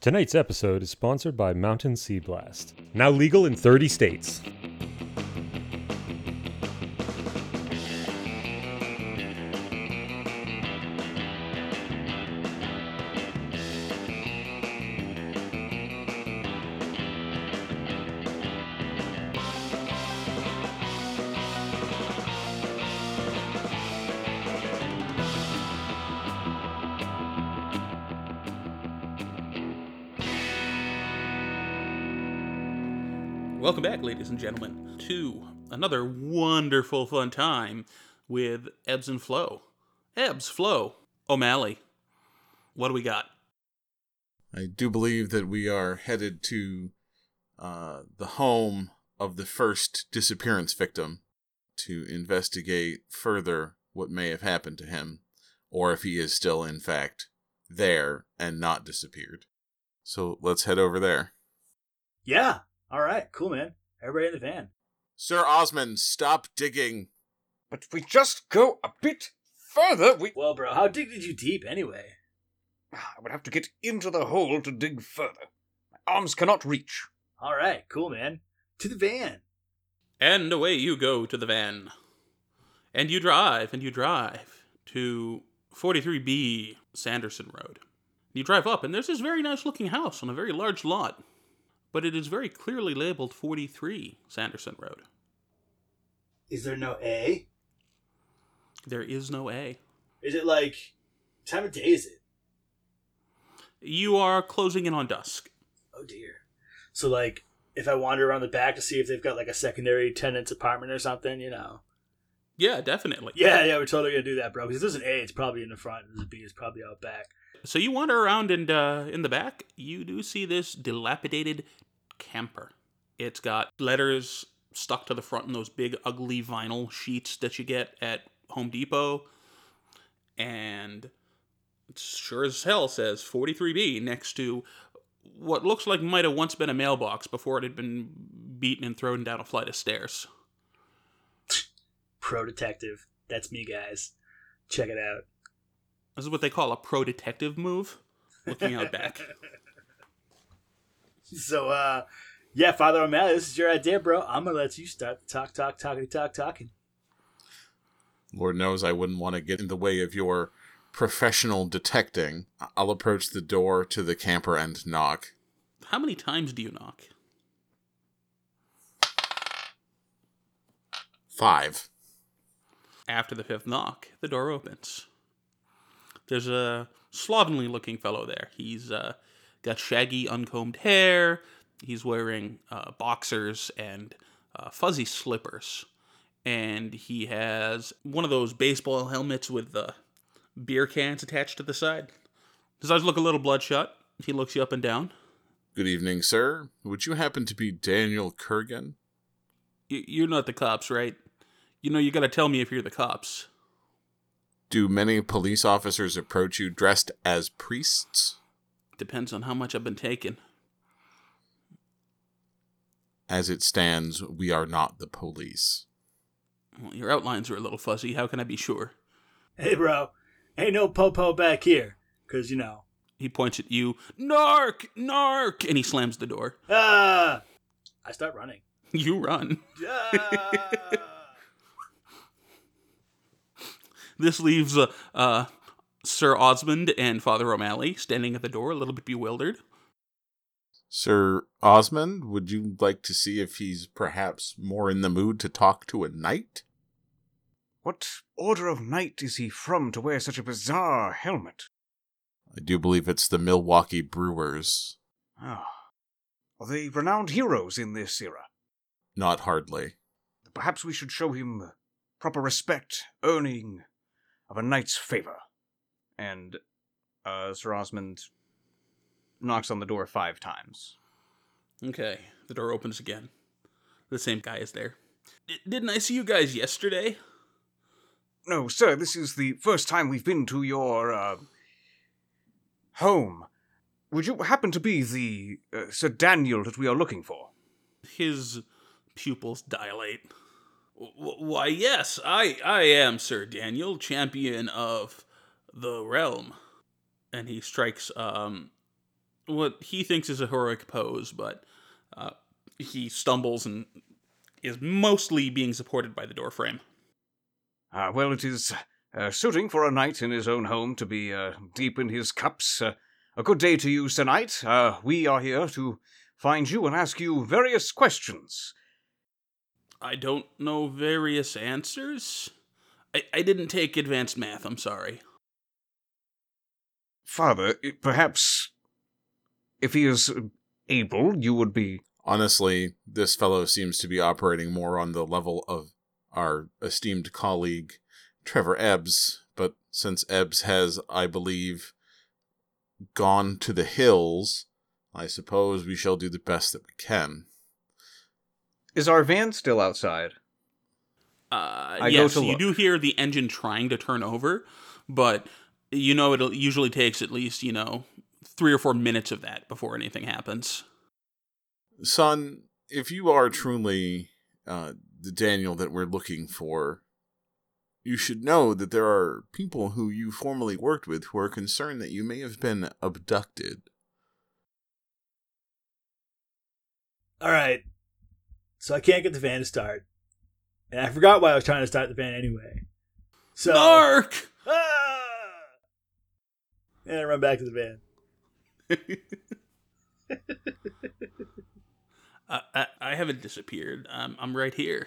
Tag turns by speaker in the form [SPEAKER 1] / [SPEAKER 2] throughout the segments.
[SPEAKER 1] Tonight's episode is sponsored by Mountain Sea Blast, now legal in 30 states.
[SPEAKER 2] Ladies and gentlemen, to another wonderful fun time with Ebbs and Flow. Ebbs, Flow, O'Malley. What do we got?
[SPEAKER 3] I do believe that we are headed to uh, the home of the first disappearance victim to investigate further what may have happened to him, or if he is still, in fact, there and not disappeared. So let's head over there.
[SPEAKER 4] Yeah. All right. Cool, man. Everybody in the van.
[SPEAKER 3] Sir Osmond, stop digging.
[SPEAKER 5] But if we just go a bit further, we.
[SPEAKER 4] Well, bro, how deep did you deep anyway?
[SPEAKER 5] Ah, I would have to get into the hole to dig further. My arms cannot reach.
[SPEAKER 4] All right. Cool, man. To the van.
[SPEAKER 2] And away you go to the van. And you drive, and you drive to 43B Sanderson Road. You drive up, and there's this very nice looking house on a very large lot. But it is very clearly labeled 43 Sanderson Road.
[SPEAKER 4] Is there no A?
[SPEAKER 2] There is no A.
[SPEAKER 4] Is it like time of day is it?
[SPEAKER 2] You are closing in on dusk.
[SPEAKER 4] Oh dear. So like if I wander around the back to see if they've got like a secondary tenant's apartment or something, you know.
[SPEAKER 2] Yeah, definitely.
[SPEAKER 4] Yeah, yeah, we're totally gonna do that, bro. Because if there's an A, it's probably in the front, and the B is probably out back.
[SPEAKER 2] So you wander around and uh, in the back, you do see this dilapidated camper. It's got letters stuck to the front in those big ugly vinyl sheets that you get at Home Depot. And it sure as hell says 43B next to what looks like might have once been a mailbox before it had been beaten and thrown down a flight of stairs.
[SPEAKER 4] Pro detective. That's me, guys. Check it out.
[SPEAKER 2] This is what they call a pro detective move. Looking out back.
[SPEAKER 4] So uh yeah, Father O'Malley, this is your idea, bro. I'm gonna let you start talk, talk, talkity, talk, talking.
[SPEAKER 3] Lord knows I wouldn't want to get in the way of your professional detecting. I'll approach the door to the camper and knock.
[SPEAKER 2] How many times do you knock?
[SPEAKER 3] Five.
[SPEAKER 2] After the fifth knock, the door opens. There's a slovenly looking fellow there. He's uh, got shaggy, uncombed hair. He's wearing uh, boxers and uh, fuzzy slippers. And he has one of those baseball helmets with the beer cans attached to the side. His eyes look a little bloodshot. He looks you up and down.
[SPEAKER 3] Good evening, sir. Would you happen to be Daniel Kurgan?
[SPEAKER 2] Y- You're not the cops, right? You know, you gotta tell me if you're the cops.
[SPEAKER 3] Do many police officers approach you dressed as priests?
[SPEAKER 2] Depends on how much I've been taking.
[SPEAKER 3] As it stands, we are not the police.
[SPEAKER 2] Well, your outlines are a little fuzzy. How can I be sure?
[SPEAKER 4] Hey, bro, ain't no popo back here, cause you know.
[SPEAKER 2] He points at you. Narc! Narc! And he slams the door.
[SPEAKER 4] Ah, I start running.
[SPEAKER 2] You run.
[SPEAKER 4] Ah!
[SPEAKER 2] This leaves uh, uh, Sir Osmond and Father O'Malley standing at the door, a little bit bewildered.
[SPEAKER 3] Sir Osmond, would you like to see if he's perhaps more in the mood to talk to a knight?
[SPEAKER 5] What order of knight is he from to wear such a bizarre helmet?
[SPEAKER 3] I do believe it's the Milwaukee Brewers.
[SPEAKER 5] Ah. Are they renowned heroes in this era?
[SPEAKER 3] Not hardly.
[SPEAKER 5] Perhaps we should show him proper respect, earning of a knight's favor. And uh, Sir Osmond knocks on the door five times.
[SPEAKER 2] Okay, the door opens again. The same guy is there. D- didn't I see you guys yesterday?
[SPEAKER 5] No, sir, this is the first time we've been to your uh, home. Would you happen to be the uh, Sir Daniel that we are looking for?
[SPEAKER 2] His pupils dilate. Why, yes, I, I am Sir Daniel, champion of the realm. And he strikes um, what he thinks is a heroic pose, but uh, he stumbles and is mostly being supported by the doorframe.
[SPEAKER 5] Ah, well, it is uh, suiting for a knight in his own home to be uh, deep in his cups. Uh, a good day to you, Sir Knight. Uh, we are here to find you and ask you various questions.
[SPEAKER 2] I don't know various answers. I, I didn't take advanced math, I'm sorry.
[SPEAKER 5] Father, perhaps if he is able, you would be.
[SPEAKER 3] Honestly, this fellow seems to be operating more on the level of our esteemed colleague, Trevor Ebbs. But since Ebbs has, I believe, gone to the hills, I suppose we shall do the best that we can.
[SPEAKER 5] Is our van still outside?
[SPEAKER 2] Uh,
[SPEAKER 5] I go
[SPEAKER 2] yes,
[SPEAKER 5] to
[SPEAKER 2] you
[SPEAKER 5] look.
[SPEAKER 2] do hear the engine trying to turn over, but you know it usually takes at least, you know, three or four minutes of that before anything happens.
[SPEAKER 3] Son, if you are truly uh, the Daniel that we're looking for, you should know that there are people who you formerly worked with who are concerned that you may have been abducted.
[SPEAKER 4] All right. So I can't get the van to start. And I forgot why I was trying to start the van anyway. So
[SPEAKER 2] Nark!
[SPEAKER 4] Ah! And I run back to the van.
[SPEAKER 2] I, I, I haven't disappeared. I'm, I'm right here.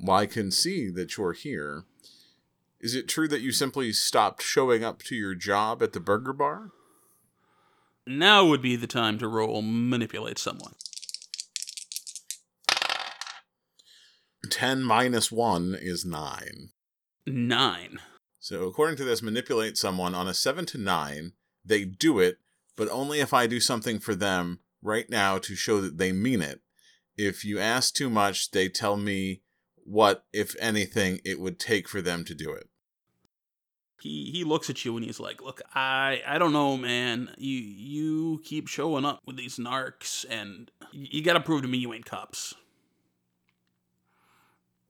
[SPEAKER 3] Well, I can see that you're here. Is it true that you simply stopped showing up to your job at the burger bar?
[SPEAKER 2] Now would be the time to roll manipulate someone.
[SPEAKER 3] 10 minus 1 is 9.
[SPEAKER 2] Nine.
[SPEAKER 3] So, according to this, manipulate someone on a 7 to 9, they do it, but only if I do something for them right now to show that they mean it. If you ask too much, they tell me what, if anything, it would take for them to do it.
[SPEAKER 2] He he looks at you and he's like, "Look, I I don't know, man. You you keep showing up with these narcs, and you, you got to prove to me you ain't cops."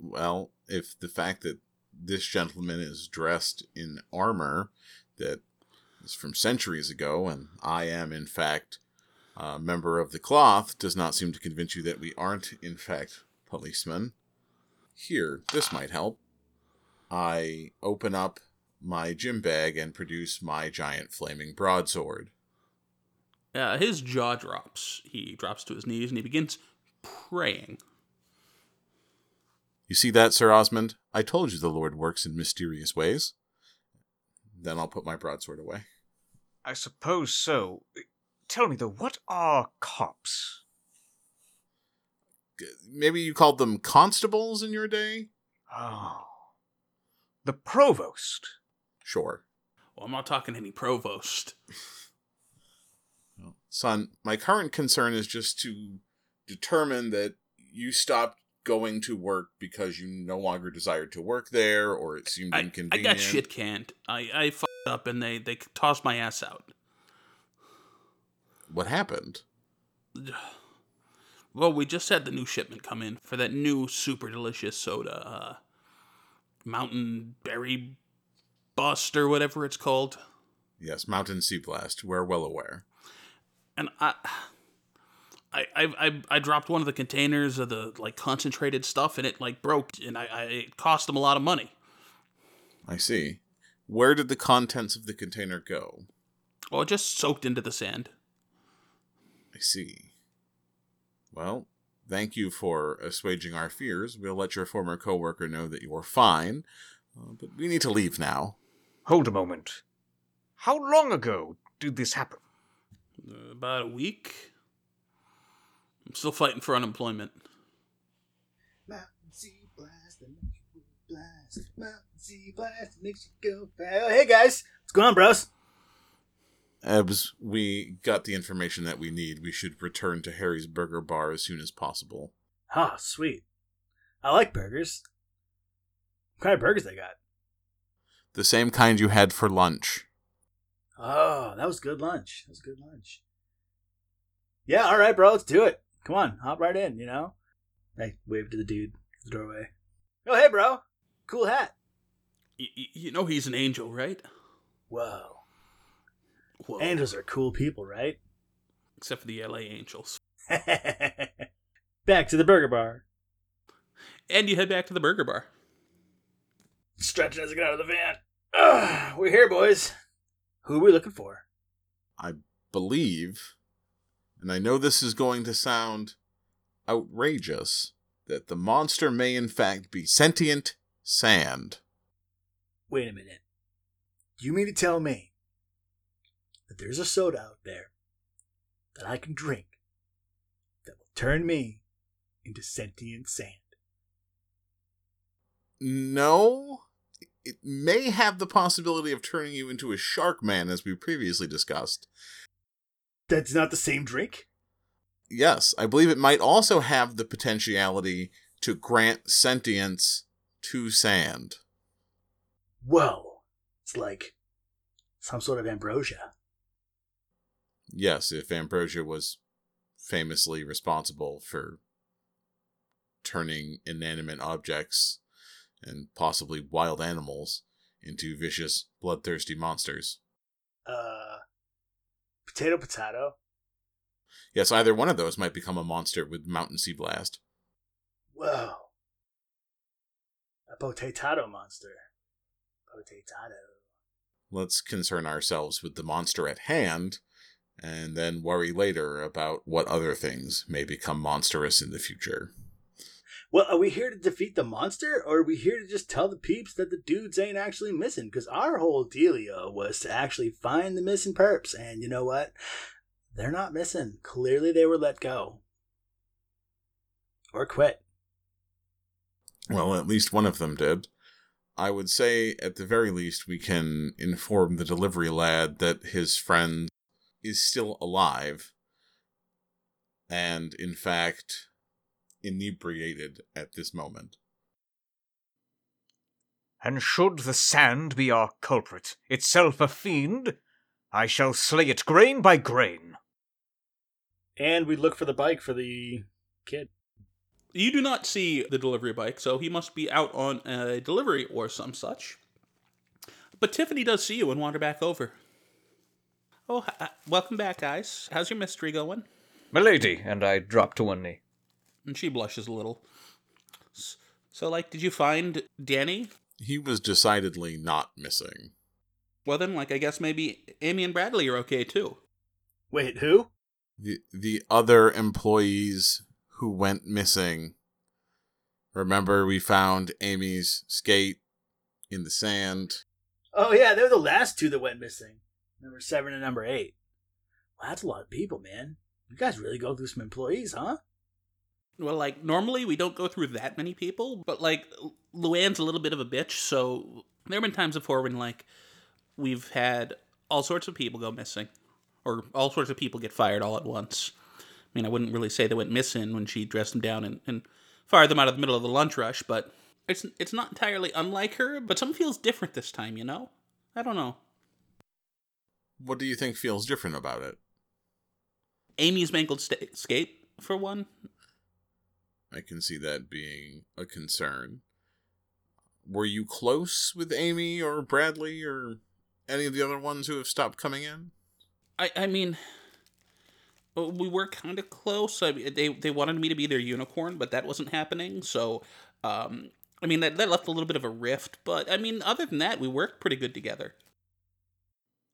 [SPEAKER 3] Well, if the fact that this gentleman is dressed in armor that is from centuries ago, and I am, in fact, a member of the cloth, does not seem to convince you that we aren't, in fact, policemen. Here, this might help. I open up my gym bag and produce my giant flaming broadsword.
[SPEAKER 2] Uh, his jaw drops. He drops to his knees and he begins praying.
[SPEAKER 3] You see that, Sir Osmond? I told you the Lord works in mysterious ways. Then I'll put my broadsword away.
[SPEAKER 5] I suppose so. Tell me though, what are cops?
[SPEAKER 3] Maybe you called them constables in your day?
[SPEAKER 5] Oh. The provost.
[SPEAKER 3] Sure.
[SPEAKER 2] Well, I'm not talking any provost.
[SPEAKER 3] Son, my current concern is just to determine that you stopped going to work because you no longer desired to work there or it seemed
[SPEAKER 2] I, I got shit canned. I I fucked up and they they tossed my ass out.
[SPEAKER 3] What happened?
[SPEAKER 2] Well, we just had the new shipment come in for that new super delicious soda, uh, Mountain Berry Bust or whatever it's called.
[SPEAKER 3] Yes, Mountain Sea Blast. We're well aware.
[SPEAKER 2] and I, I, I, I, I dropped one of the containers of the like concentrated stuff, and it like broke, and I, I it cost them a lot of money.
[SPEAKER 3] I see. Where did the contents of the container go?
[SPEAKER 2] Well, it just soaked into the sand.
[SPEAKER 3] I see. Well, thank you for assuaging our fears. We'll let your former coworker know that you're fine, uh, but we need to leave now.
[SPEAKER 5] Hold a moment. How long ago did this happen?
[SPEAKER 2] Uh, about a week. I'm still fighting for unemployment.
[SPEAKER 4] Mountain sea blast that makes you go blast. Mountain sea blast that makes you go fast. Oh, hey guys, what's going on, bros?
[SPEAKER 3] Ebbs, we got the information that we need. We should return to Harry's Burger Bar as soon as possible.
[SPEAKER 4] Oh, sweet. I like burgers. What kind of burgers they got?
[SPEAKER 3] The same kind you had for lunch.
[SPEAKER 4] Oh, that was good lunch. That was good lunch. Yeah, all right, bro, let's do it. Come on, hop right in, you know? I waved to the dude in the doorway. Oh, hey, bro. Cool hat.
[SPEAKER 2] Y- y- you know he's an angel, right?
[SPEAKER 4] Whoa.
[SPEAKER 2] Whoa.
[SPEAKER 4] Angels are cool people, right?
[SPEAKER 2] except for the LA Angels.
[SPEAKER 4] Back to the burger bar.
[SPEAKER 2] And you head back to the burger bar.
[SPEAKER 4] Stretching as I get out of the van. Ugh, we're here, boys. Who are we looking for?
[SPEAKER 3] I believe, and I know this is going to sound outrageous, that the monster may in fact be sentient sand.
[SPEAKER 4] Wait a minute. Do you mean to tell me that there's a soda out there that I can drink that will turn me into sentient sand?
[SPEAKER 3] No, it may have the possibility of turning you into a shark man, as we previously discussed.
[SPEAKER 4] That's not the same drink?
[SPEAKER 3] Yes, I believe it might also have the potentiality to grant sentience to sand.
[SPEAKER 4] Whoa. It's like some sort of ambrosia.
[SPEAKER 3] Yes, if Ambrosia was famously responsible for turning inanimate objects and possibly wild animals into vicious, bloodthirsty monsters.
[SPEAKER 4] Uh, potato, potato.
[SPEAKER 3] Yes, either one of those might become a monster with Mountain Sea Blast.
[SPEAKER 4] Whoa. A potato monster. Potato.
[SPEAKER 3] Let's concern ourselves with the monster at hand, and then worry later about what other things may become monstrous in the future.
[SPEAKER 4] Well, are we here to defeat the monster, or are we here to just tell the peeps that the dudes ain't actually missing? Because our whole dealio was to actually find the missing perps, and you know what? They're not missing. Clearly, they were let go. Or quit.
[SPEAKER 3] Well, at least one of them did. I would say, at the very least, we can inform the delivery lad that his friend is still alive and, in fact, inebriated at this moment.
[SPEAKER 5] And should the sand be our culprit, itself a fiend, I shall slay it grain by grain.
[SPEAKER 4] And we look for the bike for the kid.
[SPEAKER 2] You do not see the delivery bike, so he must be out on a delivery or some such. But Tiffany does see you and wander back over. Oh, hi- uh, welcome back, guys. How's your mystery going?
[SPEAKER 5] Milady, and I drop to one knee.
[SPEAKER 2] And she blushes a little. So, like, did you find Danny?
[SPEAKER 3] He was decidedly not missing.
[SPEAKER 2] Well, then, like, I guess maybe Amy and Bradley are okay too.
[SPEAKER 4] Wait, who?
[SPEAKER 3] The, the other employees who went missing. Remember, we found Amy's skate in the sand.
[SPEAKER 4] Oh, yeah, they were the last two that went missing. Number seven and number eight. Wow, that's a lot of people, man. You guys really go through some employees, huh?
[SPEAKER 2] Well, like, normally we don't go through that many people, but, like, Luann's a little bit of a bitch, so there have been times before when, like, we've had all sorts of people go missing, or all sorts of people get fired all at once. I mean, I wouldn't really say they went missing when she dressed them down and, and fired them out of the middle of the lunch rush, but it's it's not entirely unlike her, but something feels different this time, you know? I don't know.
[SPEAKER 3] What do you think feels different about it?
[SPEAKER 2] Amy's mangled sta skate, for one.
[SPEAKER 3] I can see that being a concern. Were you close with Amy or Bradley or any of the other ones who have stopped coming in?
[SPEAKER 2] I, I mean, uh, we were kind of close. I mean, they they wanted me to be their unicorn, but that wasn't happening. So, um, I mean, that that left a little bit of a rift. But I mean, other than that, we worked pretty good together.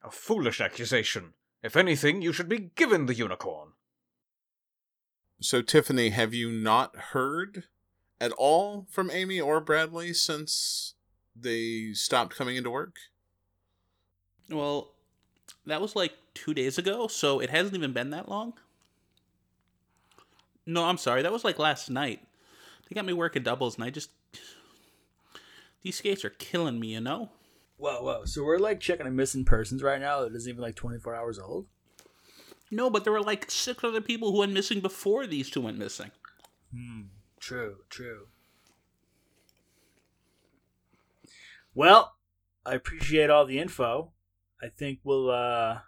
[SPEAKER 5] A foolish accusation. If anything, you should be given the unicorn.
[SPEAKER 3] So, Tiffany, have you not heard at all from Amy or Bradley since they stopped coming into work?
[SPEAKER 2] Well, that was like two days ago, so it hasn't even been that long. No, I'm sorry. That was like last night. They got me working doubles, and I just these skates are killing me. You know.
[SPEAKER 4] Whoa, whoa. So we're like checking a missing persons right now that isn't even like 24 hours old?
[SPEAKER 2] No, but there were like six other people who went missing before these two went missing.
[SPEAKER 4] Hmm. True, true. Well, I appreciate all the info. I think we'll, uh.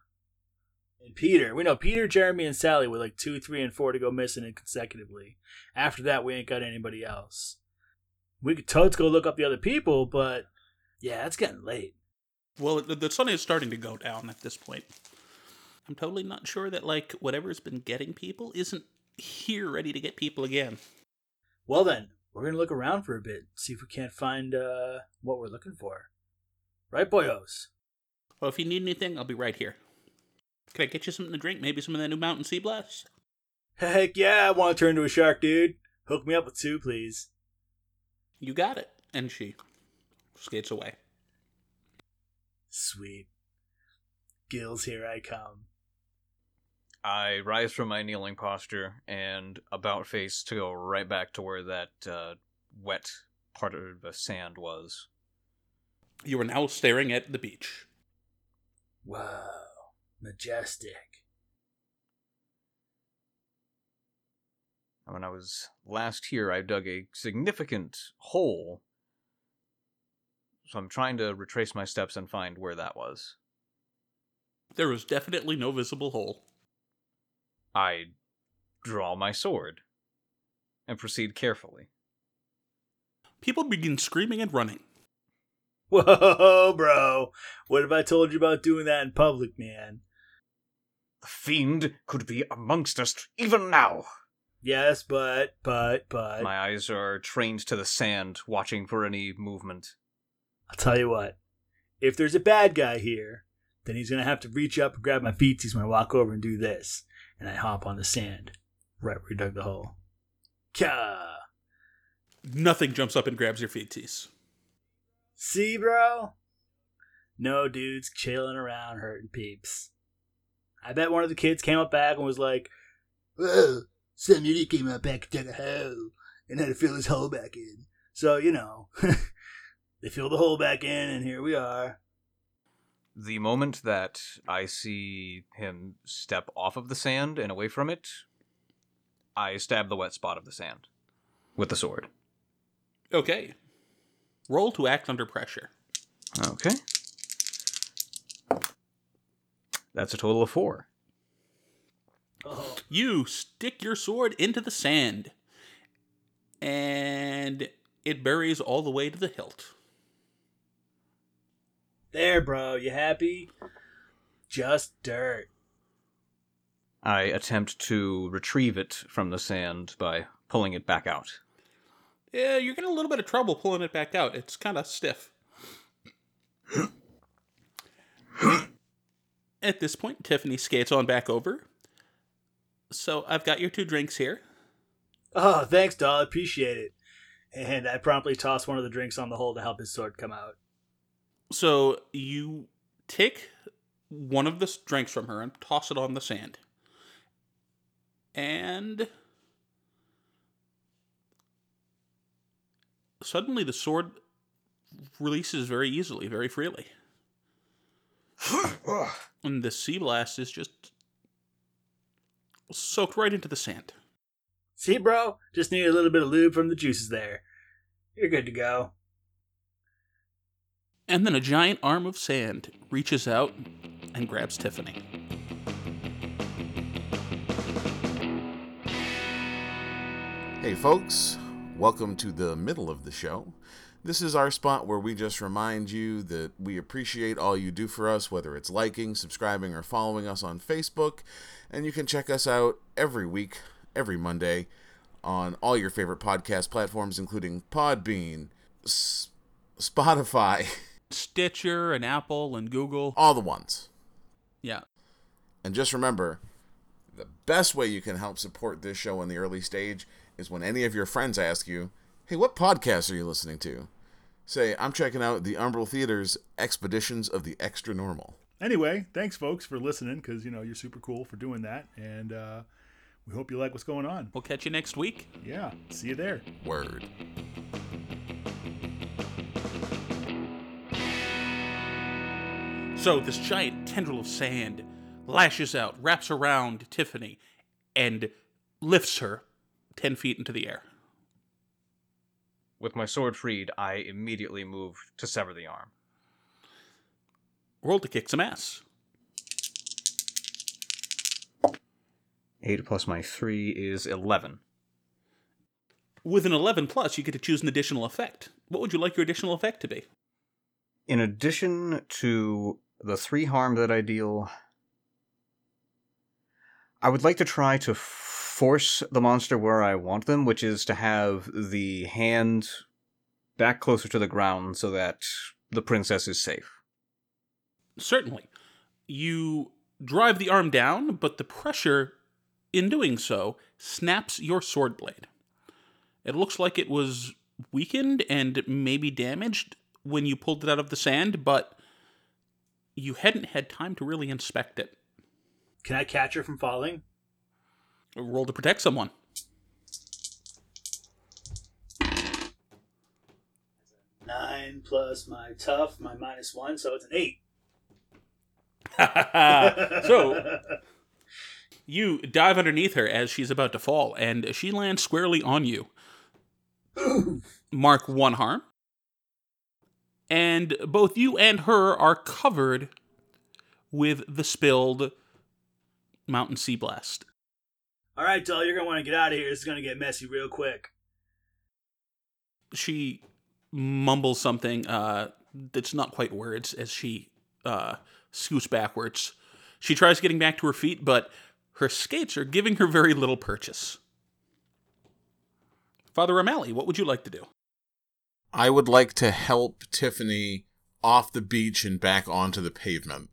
[SPEAKER 4] And Peter. We know Peter, Jeremy, and Sally were like two, three, and four to go missing consecutively. After that, we ain't got anybody else. We could totes go look up the other people, but yeah, it's getting late.
[SPEAKER 2] Well, the, the sun is starting to go down at this point. I'm totally not sure that like whatever's been getting people isn't here ready to get people again.
[SPEAKER 4] Well then, we're gonna look around for a bit, see if we can't find uh, what we're looking for. Right, boyos?
[SPEAKER 2] Well, if you need anything, I'll be right here. Can I get you something to drink? Maybe some of that new Mountain Sea Blast?
[SPEAKER 4] Heck yeah, I want to turn into a shark, dude. Hook me up with two, please.
[SPEAKER 2] You got it. And she skates away.
[SPEAKER 4] Sweet. Gills, here I come.
[SPEAKER 5] I rise from my kneeling posture and about face to go right back to where that uh, wet part of the sand was.
[SPEAKER 2] You are now staring at the beach.
[SPEAKER 4] Wow, majestic.
[SPEAKER 5] When I was last here, I dug a significant hole. So I'm trying to retrace my steps and find where that was.
[SPEAKER 2] There was definitely no visible hole.
[SPEAKER 5] I draw my sword and proceed carefully.
[SPEAKER 2] People begin screaming and running.
[SPEAKER 4] Whoa, bro. What have I told you about doing that in public, man?
[SPEAKER 5] The fiend could be amongst us even now.
[SPEAKER 4] Yes, but, but, but.
[SPEAKER 5] My eyes are trained to the sand, watching for any movement.
[SPEAKER 4] I'll tell you what. If there's a bad guy here, then he's gonna have to reach up and grab my feetsies when I walk over and do this. And I hop on the sand, right where he dug the hole. Kah!
[SPEAKER 2] Nothing jumps up and grabs your feeties.
[SPEAKER 4] See, bro? No dudes chilling around hurting peeps. I bet one of the kids came up back and was like, Whoa, somebody came up back and dug a hole and had to fill his hole back in. So, you know, they filled the hole back in and here we are.
[SPEAKER 5] The moment that I see him step off of the sand and away from it, I stab the wet spot of the sand with the sword.
[SPEAKER 2] Okay. Roll to act under pressure.
[SPEAKER 5] Okay. That's a total of four.
[SPEAKER 4] Oh,
[SPEAKER 2] You stick your sword into the sand, and it buries all the way to the hilt.
[SPEAKER 4] There, bro. You happy? Just dirt.
[SPEAKER 5] I attempt to retrieve it from the sand by pulling it back out.
[SPEAKER 2] Yeah, you're getting a little bit of trouble pulling it back out. It's kind of stiff. At this point, Tiffany skates on back over. So I've got your two drinks here.
[SPEAKER 4] Oh, thanks, doll. Appreciate it. And I promptly toss one of the drinks on the hole to help his sword come out.
[SPEAKER 2] So you take one of the drinks from her and toss it on the sand. And suddenly the sword releases very easily, very freely. and the sea blast is just soaked right into the sand.
[SPEAKER 4] See, bro? Just need a little bit of lube from the juices there. You're good to go.
[SPEAKER 2] And then a giant arm of sand reaches out and grabs Tiffany.
[SPEAKER 3] Hey, folks, welcome to the middle of the show. This is our spot where we just remind you that we appreciate all you do for us, whether it's liking, subscribing, or following us on Facebook. And you can check us out every week, every Monday, on all your favorite podcast platforms, including Podbean, S- Spotify,
[SPEAKER 2] Stitcher and Apple and Google.
[SPEAKER 3] all the ones.
[SPEAKER 2] Yeah.
[SPEAKER 3] And just remember, the best way you can help support this show in the early stage is when any of your friends ask you, "Hey, what podcast are you listening to?" Say, "I'm checking out the Umbral Theater's Expeditions of the Extranormal."
[SPEAKER 6] Anyway, thanks folks for listening because you know you're super cool for doing that, and uh, we hope you like what's going on.
[SPEAKER 2] We'll catch you next week.
[SPEAKER 6] Yeah, see you there.
[SPEAKER 3] Word.
[SPEAKER 2] So this giant tendril of sand lashes out, wraps around Tiffany, and lifts her 10 feet into the air.
[SPEAKER 5] With my sword freed, I immediately move to sever the arm.
[SPEAKER 2] Roll to kick some ass.
[SPEAKER 5] 8 plus my 3 is 11.
[SPEAKER 2] With an 11 plus, you get to choose an additional effect. What would you like your additional effect to be?
[SPEAKER 5] In addition to the 3 harm that I deal, I would like to try to force the monster where I want them, which is to have the hand back closer to the ground so that the princess is safe.
[SPEAKER 2] Certainly. You drive the arm down, but the pressure in doing so snaps your sword blade. It looks like it was weakened and maybe damaged when you pulled it out of the sand, but you hadn't had time to really inspect it.
[SPEAKER 4] Can I catch her from falling?
[SPEAKER 2] Roll to protect someone.
[SPEAKER 4] Nine plus my tough, my minus one, so it's an eight.
[SPEAKER 2] so you dive underneath her as she's about to fall, and she lands squarely on you. Mark one harm. And both you and her are covered with the spilled mountain sea blast.
[SPEAKER 4] All right, doll, you're gonna want to get out of here. This is gonna get messy real quick.
[SPEAKER 2] She mumbles something uh, that's not quite words as she uh, scoots backwards. She tries getting back to her feet, but her skates are giving her very little purchase. Father O'Malley, what would you like to do?
[SPEAKER 3] I would like to help Tiffany off the beach and back onto the pavement.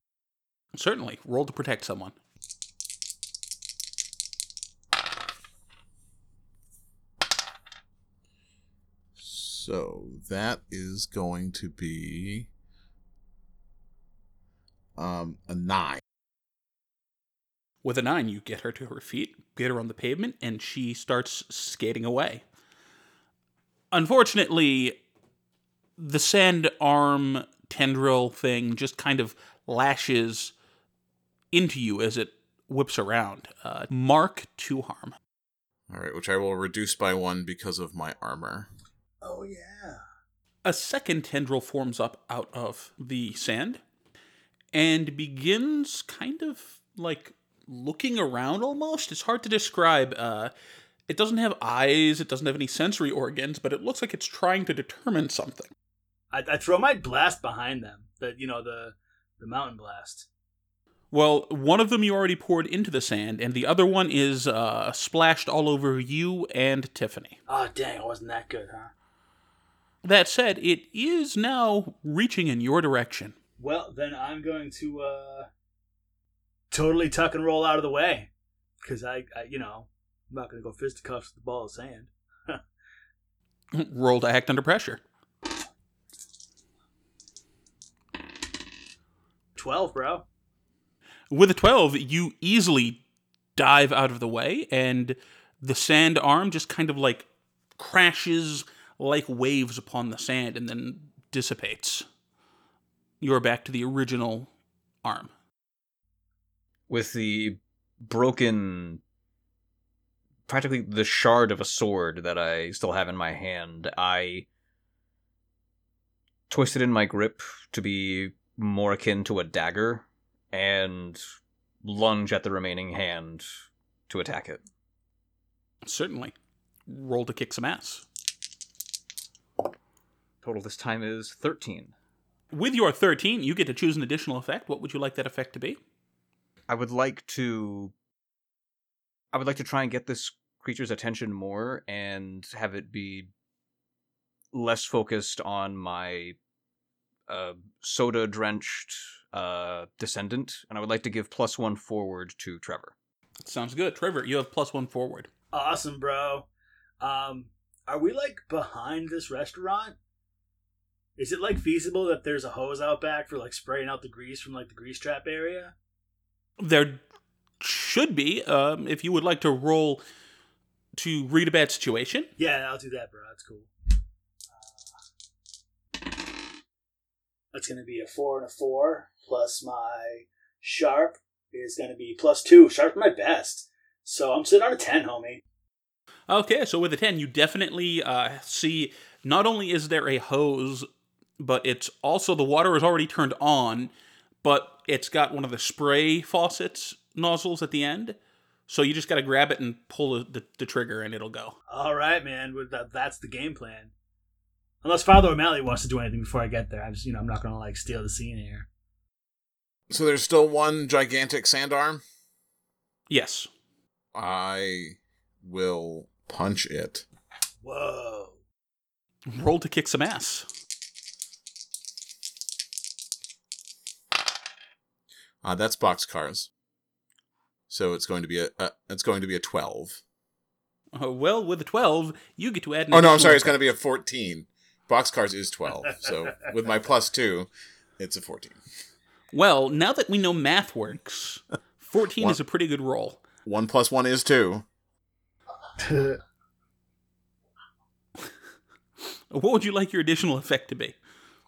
[SPEAKER 2] Certainly. Roll to protect someone.
[SPEAKER 3] So that is going to be um, a nine.
[SPEAKER 2] With a nine, you get her to her feet, get her on the pavement, and she starts skating away. Unfortunately, the sand arm tendril thing just kind of lashes into you as it whips around. Uh, mark two harm.
[SPEAKER 3] All right, which I will reduce by one because of my armor.
[SPEAKER 4] Oh yeah.
[SPEAKER 2] A second tendril forms up out of the sand and begins kind of like looking around almost. It's hard to describe. Uh, it doesn't have eyes, it doesn't have any sensory organs, but it looks like it's trying to determine something.
[SPEAKER 4] I, I throw my blast behind them. The you know the the mountain blast.
[SPEAKER 2] Well, one of them you already poured into the sand, and the other one is uh, splashed all over you and Tiffany.
[SPEAKER 4] Oh dang, it wasn't that good, huh?
[SPEAKER 2] That said, it is now reaching in your direction.
[SPEAKER 4] Well, then I'm going to uh totally tuck and roll out of the way because I, I, you know, I'm not going to go fisticuffs with the ball of sand.
[SPEAKER 2] Roll to act under pressure.
[SPEAKER 4] Twelve, bro.
[SPEAKER 2] With a 12, you easily dive out of the way, and the sand arm just kind of like crashes like waves upon the sand and then dissipates. You're back to the original arm.
[SPEAKER 5] With the broken practically the shard of a sword that I still have in my hand, I twist it in my grip to be more akin to a dagger and lunge at the remaining hand to attack it.
[SPEAKER 2] Certainly. Roll to kick some ass.
[SPEAKER 5] Total this time is 13.
[SPEAKER 2] With your 13, you get to choose an additional effect. What would you like that effect to be?
[SPEAKER 5] I would like to I would like to try and get this creature's attention more and have it be less focused on my uh, soda drenched uh, descendant, and I would like to give plus one forward to Trevor.
[SPEAKER 2] Sounds good. Trevor, you have plus one forward.
[SPEAKER 4] Awesome, bro. Um, are we like behind this restaurant? Is it like feasible that there's a hose out back for like spraying out the grease from like the grease trap area?
[SPEAKER 2] There should be, um, if you would like to roll to read a bad situation.
[SPEAKER 4] Yeah, I'll do that, bro. That's cool. That's gonna be a four and a four plus my sharp is gonna be plus two. Sharp's my best, so I'm sitting on a ten, homie.
[SPEAKER 2] Okay, so with a 10, you definitely uh, see not only is there a hose, but it's also the water is already turned on, but it's got one of the spray faucets nozzles at the end. So you just got to grab it and pull the, the, the trigger and it'll go.
[SPEAKER 4] All right, man. With that, that's the game plan. Unless Father O'Malley wants to do anything before I get there, I'm just you know I'm not gonna like steal the scene here.
[SPEAKER 3] So there's still one gigantic sand arm.
[SPEAKER 2] Yes.
[SPEAKER 3] I will punch it.
[SPEAKER 4] Whoa.
[SPEAKER 2] Roll to kick some ass.
[SPEAKER 3] Uh, that's boxcars. So it's going to be a, a it's going to be a twelve.
[SPEAKER 2] Uh, well, with a 12, you get to add an
[SPEAKER 3] Oh no, I'm
[SPEAKER 2] additional
[SPEAKER 3] sorry. It's going to be a fourteen. Boxcars is twelve. So with my plus two, it's a fourteen.
[SPEAKER 2] Well, now that we know math works, 14
[SPEAKER 3] One-
[SPEAKER 2] is a pretty good roll.
[SPEAKER 3] One plus one is two.
[SPEAKER 2] What would you like your additional effect to be?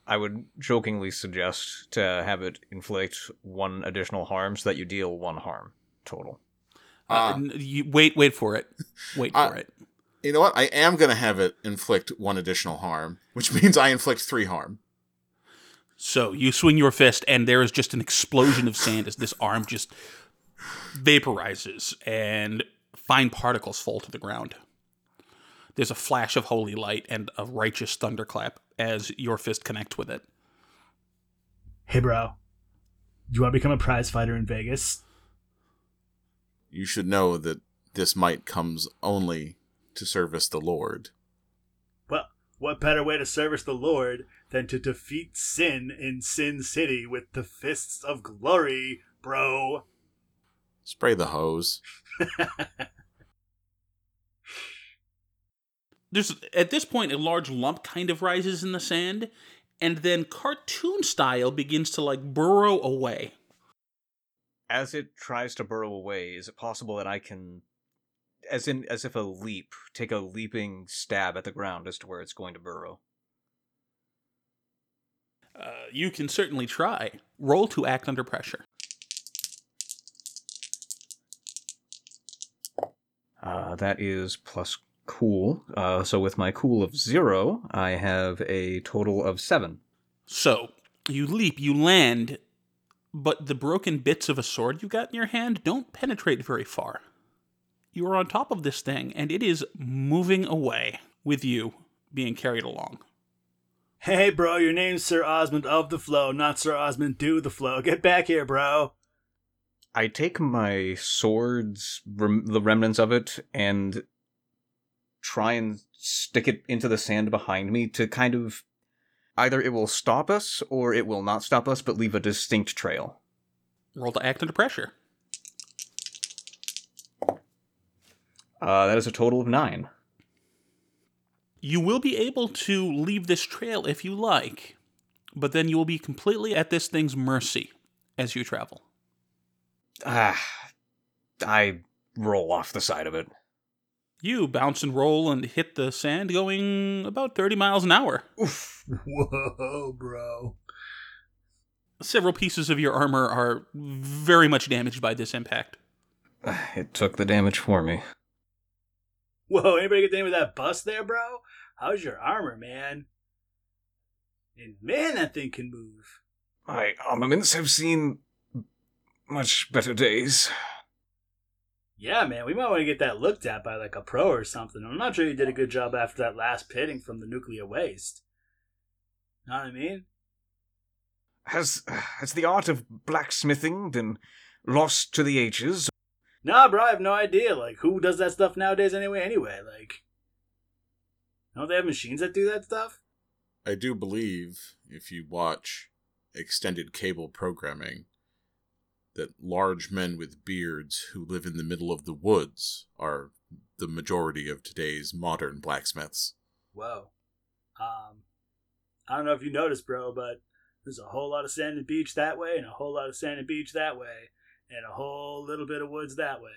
[SPEAKER 5] I would jokingly suggest to have it inflict one additional harm so that you deal one harm total.
[SPEAKER 2] Uh, n- you, wait, wait for it. Wait
[SPEAKER 3] Uh,
[SPEAKER 2] for it.
[SPEAKER 3] You know what? I am going to have it inflict one additional harm, which means I inflict three harm.
[SPEAKER 2] So you swing your fist, and there is just an explosion of sand as this arm just vaporizes, and fine particles fall to the ground. There's a flash of holy light and a righteous thunderclap as your fist connects with it.
[SPEAKER 4] hey, bro. Do you want to become a prize fighter in Vegas?
[SPEAKER 3] You should know that this might comes only to service the Lord.
[SPEAKER 4] Well, what better way to service the Lord than to defeat sin in Sin City with the fists of glory, bro?
[SPEAKER 3] Spray the hose.
[SPEAKER 2] There's at this point a large lump kind of rises in the sand, and then cartoon style begins to like burrow away.
[SPEAKER 5] As it tries to burrow away, is it possible that I can as in as if a leap, take a leaping stab at the ground as to where it's going to burrow?
[SPEAKER 2] Uh, you can certainly try. Roll to act under pressure.
[SPEAKER 5] Uh, that is plus cool. Uh, so with my cool of zero, I have a total of seven.
[SPEAKER 2] So you leap, you land, but the broken bits of a sword you got in your hand don't penetrate very far. You are on top of this thing, and it is moving away with you being carried along.
[SPEAKER 4] Hey, bro, your name's Sir Osmond of the Flow, not Sir Osmond Do the Flow. Get back here, bro.
[SPEAKER 5] I take my sword's rem- the remnants of it and try and stick it into the sand behind me to kind of either it will stop us or it will not stop us but leave a distinct trail.
[SPEAKER 2] Roll to act under pressure.
[SPEAKER 5] Uh, that is a total of nine.
[SPEAKER 2] You will be able to leave this trail if you like, but then you will be completely at this thing's mercy as you travel.
[SPEAKER 5] Ah, I roll off the side of it.
[SPEAKER 2] You bounce and roll and hit the sand going about 30 miles an hour.
[SPEAKER 5] Oof.
[SPEAKER 4] Whoa, bro.
[SPEAKER 2] Several pieces of your armor are very much damaged by this impact.
[SPEAKER 5] It took the damage for me.
[SPEAKER 4] Whoa, anybody get the name of that bus there, bro? How's your armor, man? And man, that thing can move.
[SPEAKER 5] My um, armaments have seen much better days.
[SPEAKER 4] Yeah, man, we might want to get that looked at by like a pro or something. I'm not sure you did a good job after that last pitting from the nuclear waste. Know what I mean?
[SPEAKER 5] Has has the art of blacksmithing been lost to the ages?
[SPEAKER 4] Nah, bro, I have no idea. Like, who does that stuff nowadays anyway? Anyway, like, don't they have machines that do that stuff?
[SPEAKER 3] I do believe if you watch extended cable programming that large men with beards who live in the middle of the woods are the majority of today's modern blacksmiths.
[SPEAKER 4] Whoa. Um, I don't know if you noticed, bro, but there's a whole lot of sand and beach that way, and a whole lot of sand and beach that way, and a whole little bit of woods that way.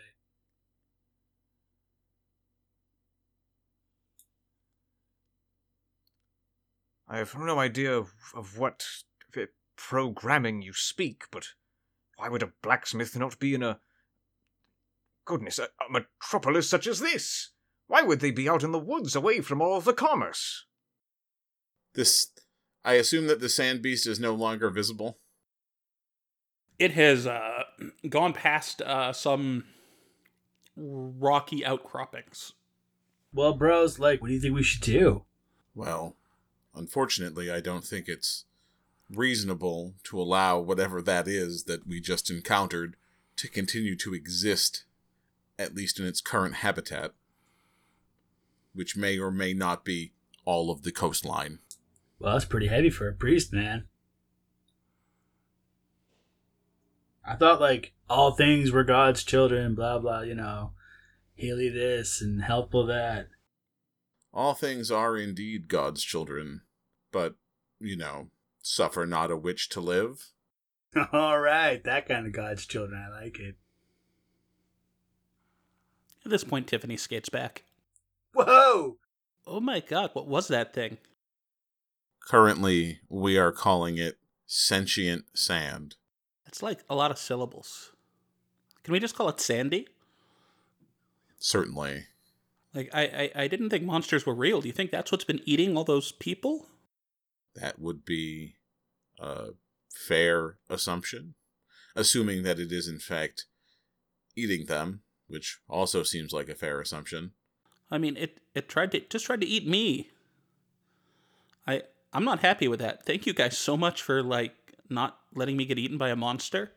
[SPEAKER 5] I have no idea of, of what programming you speak, but why would a blacksmith not be in a. Goodness, a, a metropolis such as this? Why would they be out in the woods away from all of the commerce?
[SPEAKER 3] This I assume that the sand beast is no longer visible.
[SPEAKER 2] It has uh, gone past uh, some rocky outcroppings.
[SPEAKER 4] Well, bros, like, what do you think we should do?
[SPEAKER 3] Well, unfortunately, I don't think it's reasonable to allow whatever that is that we just encountered to continue to exist at least in its current habitat, which may or may not be all of the coastline.
[SPEAKER 4] Well, that's pretty heavy for a priest, man. I thought like all things were God's children, blah blah, you know, healy this and helpful that.
[SPEAKER 3] All things are indeed God's children, but, you know, suffer not a witch to live.
[SPEAKER 4] All right, that kind of God's children, I like it.
[SPEAKER 2] At this point, Tiffany skates back.
[SPEAKER 4] Whoa!
[SPEAKER 2] Oh my god, what was that thing?
[SPEAKER 3] Currently, we are calling it sentient sand.
[SPEAKER 2] It's like a lot of syllables. Can we just call it Sandy?
[SPEAKER 3] Certainly.
[SPEAKER 2] Like, I, I, I didn't think monsters were real. Do you think that's what's been eating all those people?
[SPEAKER 3] That would be a fair assumption, assuming that it is in fact eating them, which also seems like a fair assumption.
[SPEAKER 2] I mean, it, it tried to just tried to eat me. I I'm not happy with that. Thank you guys so much for like not letting me get eaten by a monster.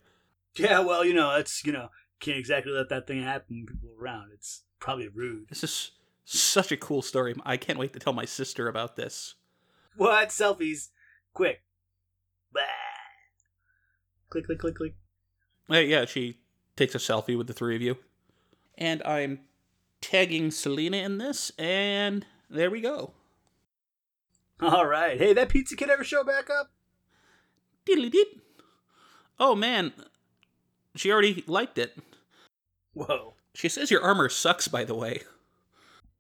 [SPEAKER 4] Yeah, well, you know, it's you know, can't exactly let that thing happen when people around. It's probably rude.
[SPEAKER 2] This is such a cool story. I can't wait to tell my sister about this.
[SPEAKER 4] What selfies? Quick! Blah. Click, click, click, click.
[SPEAKER 2] Uh, yeah, she takes a selfie with the three of you. And I'm tagging Selena in this, and there we go.
[SPEAKER 4] All right. Hey, that pizza kid ever show back up?
[SPEAKER 2] Diddly did. Oh man, she already liked it.
[SPEAKER 4] Whoa.
[SPEAKER 2] She says your armor sucks, by the way.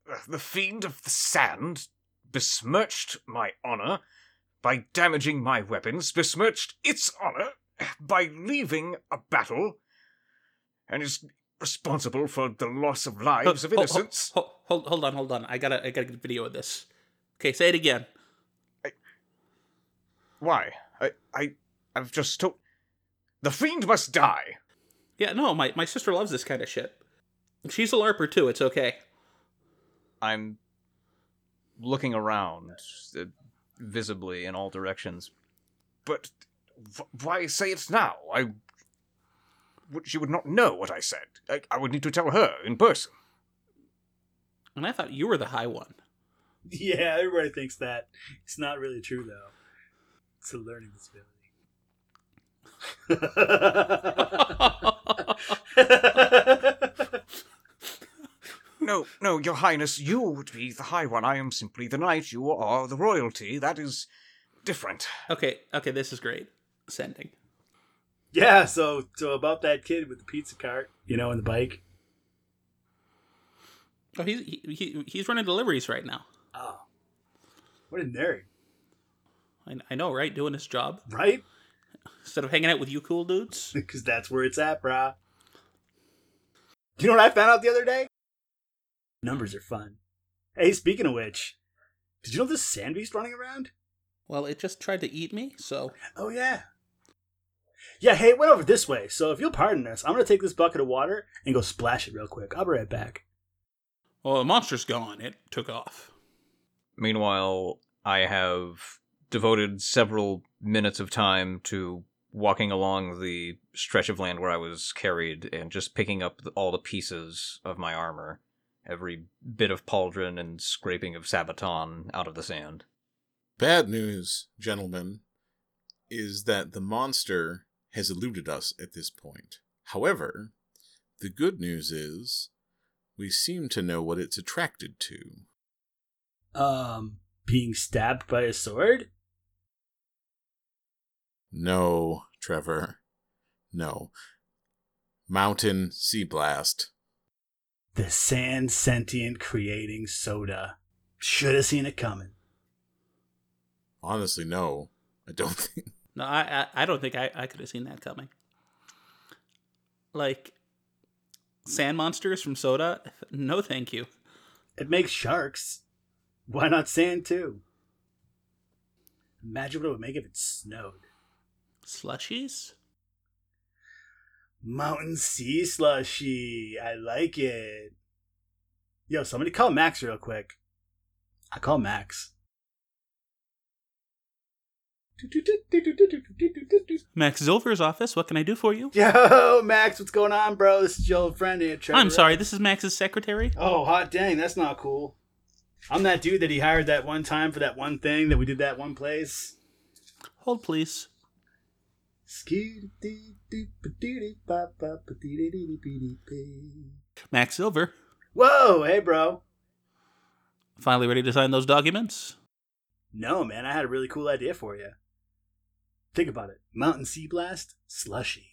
[SPEAKER 5] Uh, the fiend of the sand besmirched my honor by damaging my weapons, besmirched its honor by leaving a battle, and is responsible for the loss of lives of innocents.
[SPEAKER 2] Hold, hold, hold on, hold on. I gotta, I gotta get a video of this. Okay, say it again.
[SPEAKER 5] Why? I, I, I've just told. The fiend must die.
[SPEAKER 2] Yeah, no, my, my sister loves this kind of shit. She's a LARPer too. It's okay.
[SPEAKER 5] I'm looking around, uh, visibly in all directions. But wh- why say it now? I. would- She would not know what I said. I, I would need to tell her in person.
[SPEAKER 2] And I thought you were the high one.
[SPEAKER 4] Yeah, everybody thinks that. It's not really true, though. It's a learning disability.
[SPEAKER 5] No, no, your highness, you would be the high one. I am simply the knight. You are the royalty. That is different.
[SPEAKER 2] okay, okay, this is great. Sending.
[SPEAKER 4] yeah, so so about that kid with the pizza cart, you know, and the bike.
[SPEAKER 2] Oh, he's he, he, he's running deliveries right now.
[SPEAKER 4] Oh, what a nerd,
[SPEAKER 2] I, I know, right? Doing his job
[SPEAKER 4] right?
[SPEAKER 2] instead of hanging out with you cool dudes.
[SPEAKER 4] Because that's where it's at, brah. You know what I found out the other day? Numbers are fun. Hey, speaking of which, did you know this sand beast running around?
[SPEAKER 2] Well, it just tried to eat me, so
[SPEAKER 4] Oh yeah. Yeah, hey, it went over this way. So if you'll pardon us, I'm gonna take this bucket of water and go splash it real quick. I'll be right back.
[SPEAKER 2] well, the monster's gone. It took off.
[SPEAKER 5] Meanwhile, I have devoted several minutes of time to walking along the stretch of land where I was carried and just picking up all the pieces of my armor, every bit of pauldron and scraping of sabaton out of the sand.
[SPEAKER 3] Bad news, gentlemen, is that the monster has eluded us at this point. However, the good news is we seem to know what it's attracted to.
[SPEAKER 4] Um, being stabbed by a sword?
[SPEAKER 3] No, Trevor. No. Mountain Sea Blast.
[SPEAKER 4] The sand sentient creating soda. Should have seen it coming.
[SPEAKER 3] Honestly, no. I don't think.
[SPEAKER 2] No, I I, I don't think I, I could have seen that coming. Like sand monsters from Soda? No, thank you.
[SPEAKER 4] It makes sharks. Why not sand too? Imagine what it would make if it snowed.
[SPEAKER 2] Slushies?
[SPEAKER 4] Mountain sea slushy. I like it. Yo, somebody call Max real quick. I call Max.
[SPEAKER 2] Max Silver's office. What can I do for you?
[SPEAKER 4] Yo, Max, what's going on, bro? This is your old friend here. Trevor
[SPEAKER 2] I'm sorry. This is Max's secretary.
[SPEAKER 4] Oh, hot dang, that's not cool. I'm that dude that he hired that one time for that one thing that we did that one place.
[SPEAKER 2] Hold, please. Max Silver.
[SPEAKER 4] Whoa, hey, bro.
[SPEAKER 2] Finally ready to sign those documents?
[SPEAKER 4] No, man, I had a really cool idea for you. Think about it. Mountain Sea Blast, slushy.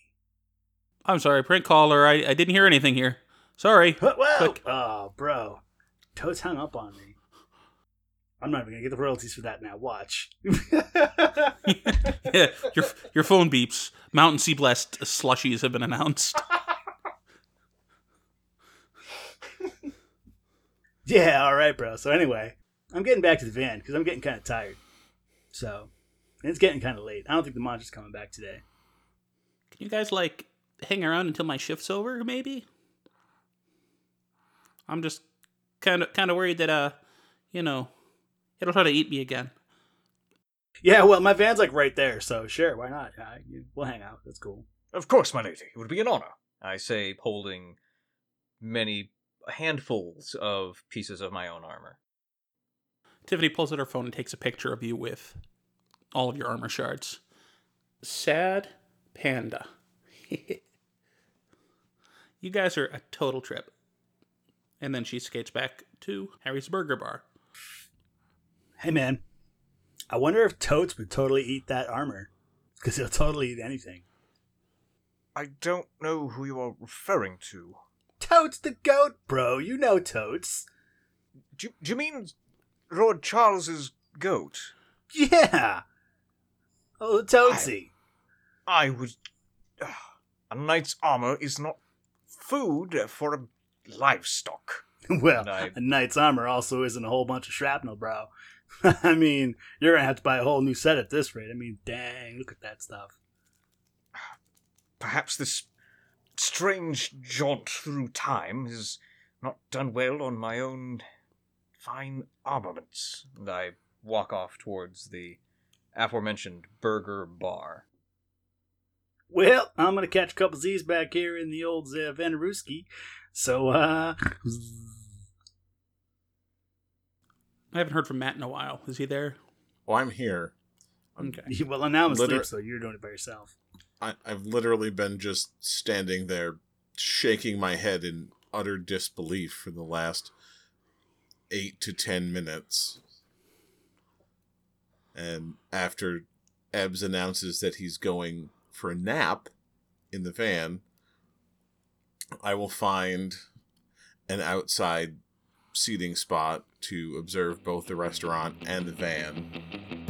[SPEAKER 2] I'm sorry, prank caller. I, I didn't hear anything here. Sorry.
[SPEAKER 4] Whoa. Oh, bro. Toad's hung up on me. I'm not even gonna get the royalties for that now. Watch.
[SPEAKER 2] yeah, your your phone beeps. Mountain Sea Blast slushies have been announced.
[SPEAKER 4] yeah, all right, bro. So anyway, I'm getting back to the van because I'm getting kind of tired. So it's getting kind of late. I don't think the monster's coming back today.
[SPEAKER 2] Can you guys like hang around until my shift's over? Maybe. I'm just kind of kind of worried that uh, you know, it'll try to eat me again.
[SPEAKER 4] Yeah, well, my van's like right there, so sure, why not? Uh, we'll hang out. That's cool.
[SPEAKER 5] Of course, my lady. It would be an honor. I say, holding many handfuls of pieces of my own armor.
[SPEAKER 2] Tiffany pulls out her phone and takes a picture of you with all of your armor shards. Sad panda. you guys are a total trip. And then she skates back to Harry's Burger Bar.
[SPEAKER 4] Hey, man. I wonder if Totes would totally eat that armor because he'll totally eat anything.
[SPEAKER 5] I don't know who you are referring to.
[SPEAKER 4] Totes the goat, bro. You know Totes.
[SPEAKER 5] Do you, do you mean Lord Charles's goat?
[SPEAKER 4] Yeah. Oh, Totesy.
[SPEAKER 5] I would. a knight's armor is not food for a livestock.
[SPEAKER 4] well,
[SPEAKER 5] I-
[SPEAKER 4] a knight's armor also isn't a whole bunch of shrapnel, bro. I mean, you're gonna have to buy a whole new set at this rate. I mean, dang, look at that stuff.
[SPEAKER 5] Perhaps this strange jaunt through time is not done well on my own fine armaments. And I walk off towards the aforementioned burger bar.
[SPEAKER 4] Well, I'm gonna catch a couple Z's back here in the old uh. So, uh,
[SPEAKER 2] I haven't heard from Matt in a while. Is he there?
[SPEAKER 3] Well, I'm here.
[SPEAKER 2] Okay.
[SPEAKER 4] well, now I'm asleep, so you're doing it by yourself.
[SPEAKER 3] I, I've literally been just standing there, shaking my head in utter disbelief for the last eight to ten minutes. And after Ebbs announces that he's going for a nap in the van, I will find an outside seating spot to observe both the restaurant and the van.